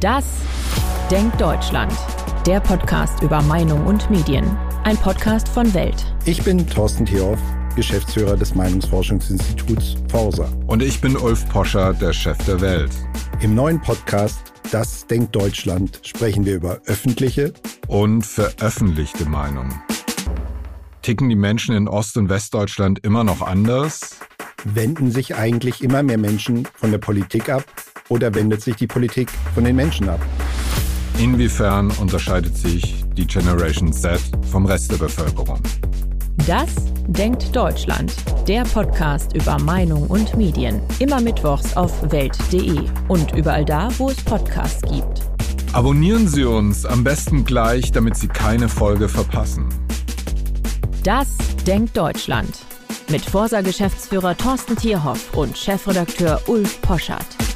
Das Denkt Deutschland. Der Podcast über Meinung und Medien. Ein Podcast von Welt. Ich bin Thorsten Thierhoff, Geschäftsführer des Meinungsforschungsinstituts Forsa. Und ich bin Ulf Poscher, der Chef der Welt. Im neuen Podcast Das Denkt Deutschland sprechen wir über öffentliche und veröffentlichte Meinung. Ticken die Menschen in Ost- und Westdeutschland immer noch anders? Wenden sich eigentlich immer mehr Menschen von der Politik ab oder wendet sich die Politik von den Menschen ab? Inwiefern unterscheidet sich die Generation Z vom Rest der Bevölkerung? Das Denkt Deutschland, der Podcast über Meinung und Medien. Immer mittwochs auf welt.de und überall da, wo es Podcasts gibt. Abonnieren Sie uns am besten gleich, damit Sie keine Folge verpassen. Das Denkt Deutschland mit Forsa-Geschäftsführer Thorsten Tierhoff und Chefredakteur Ulf Poschardt.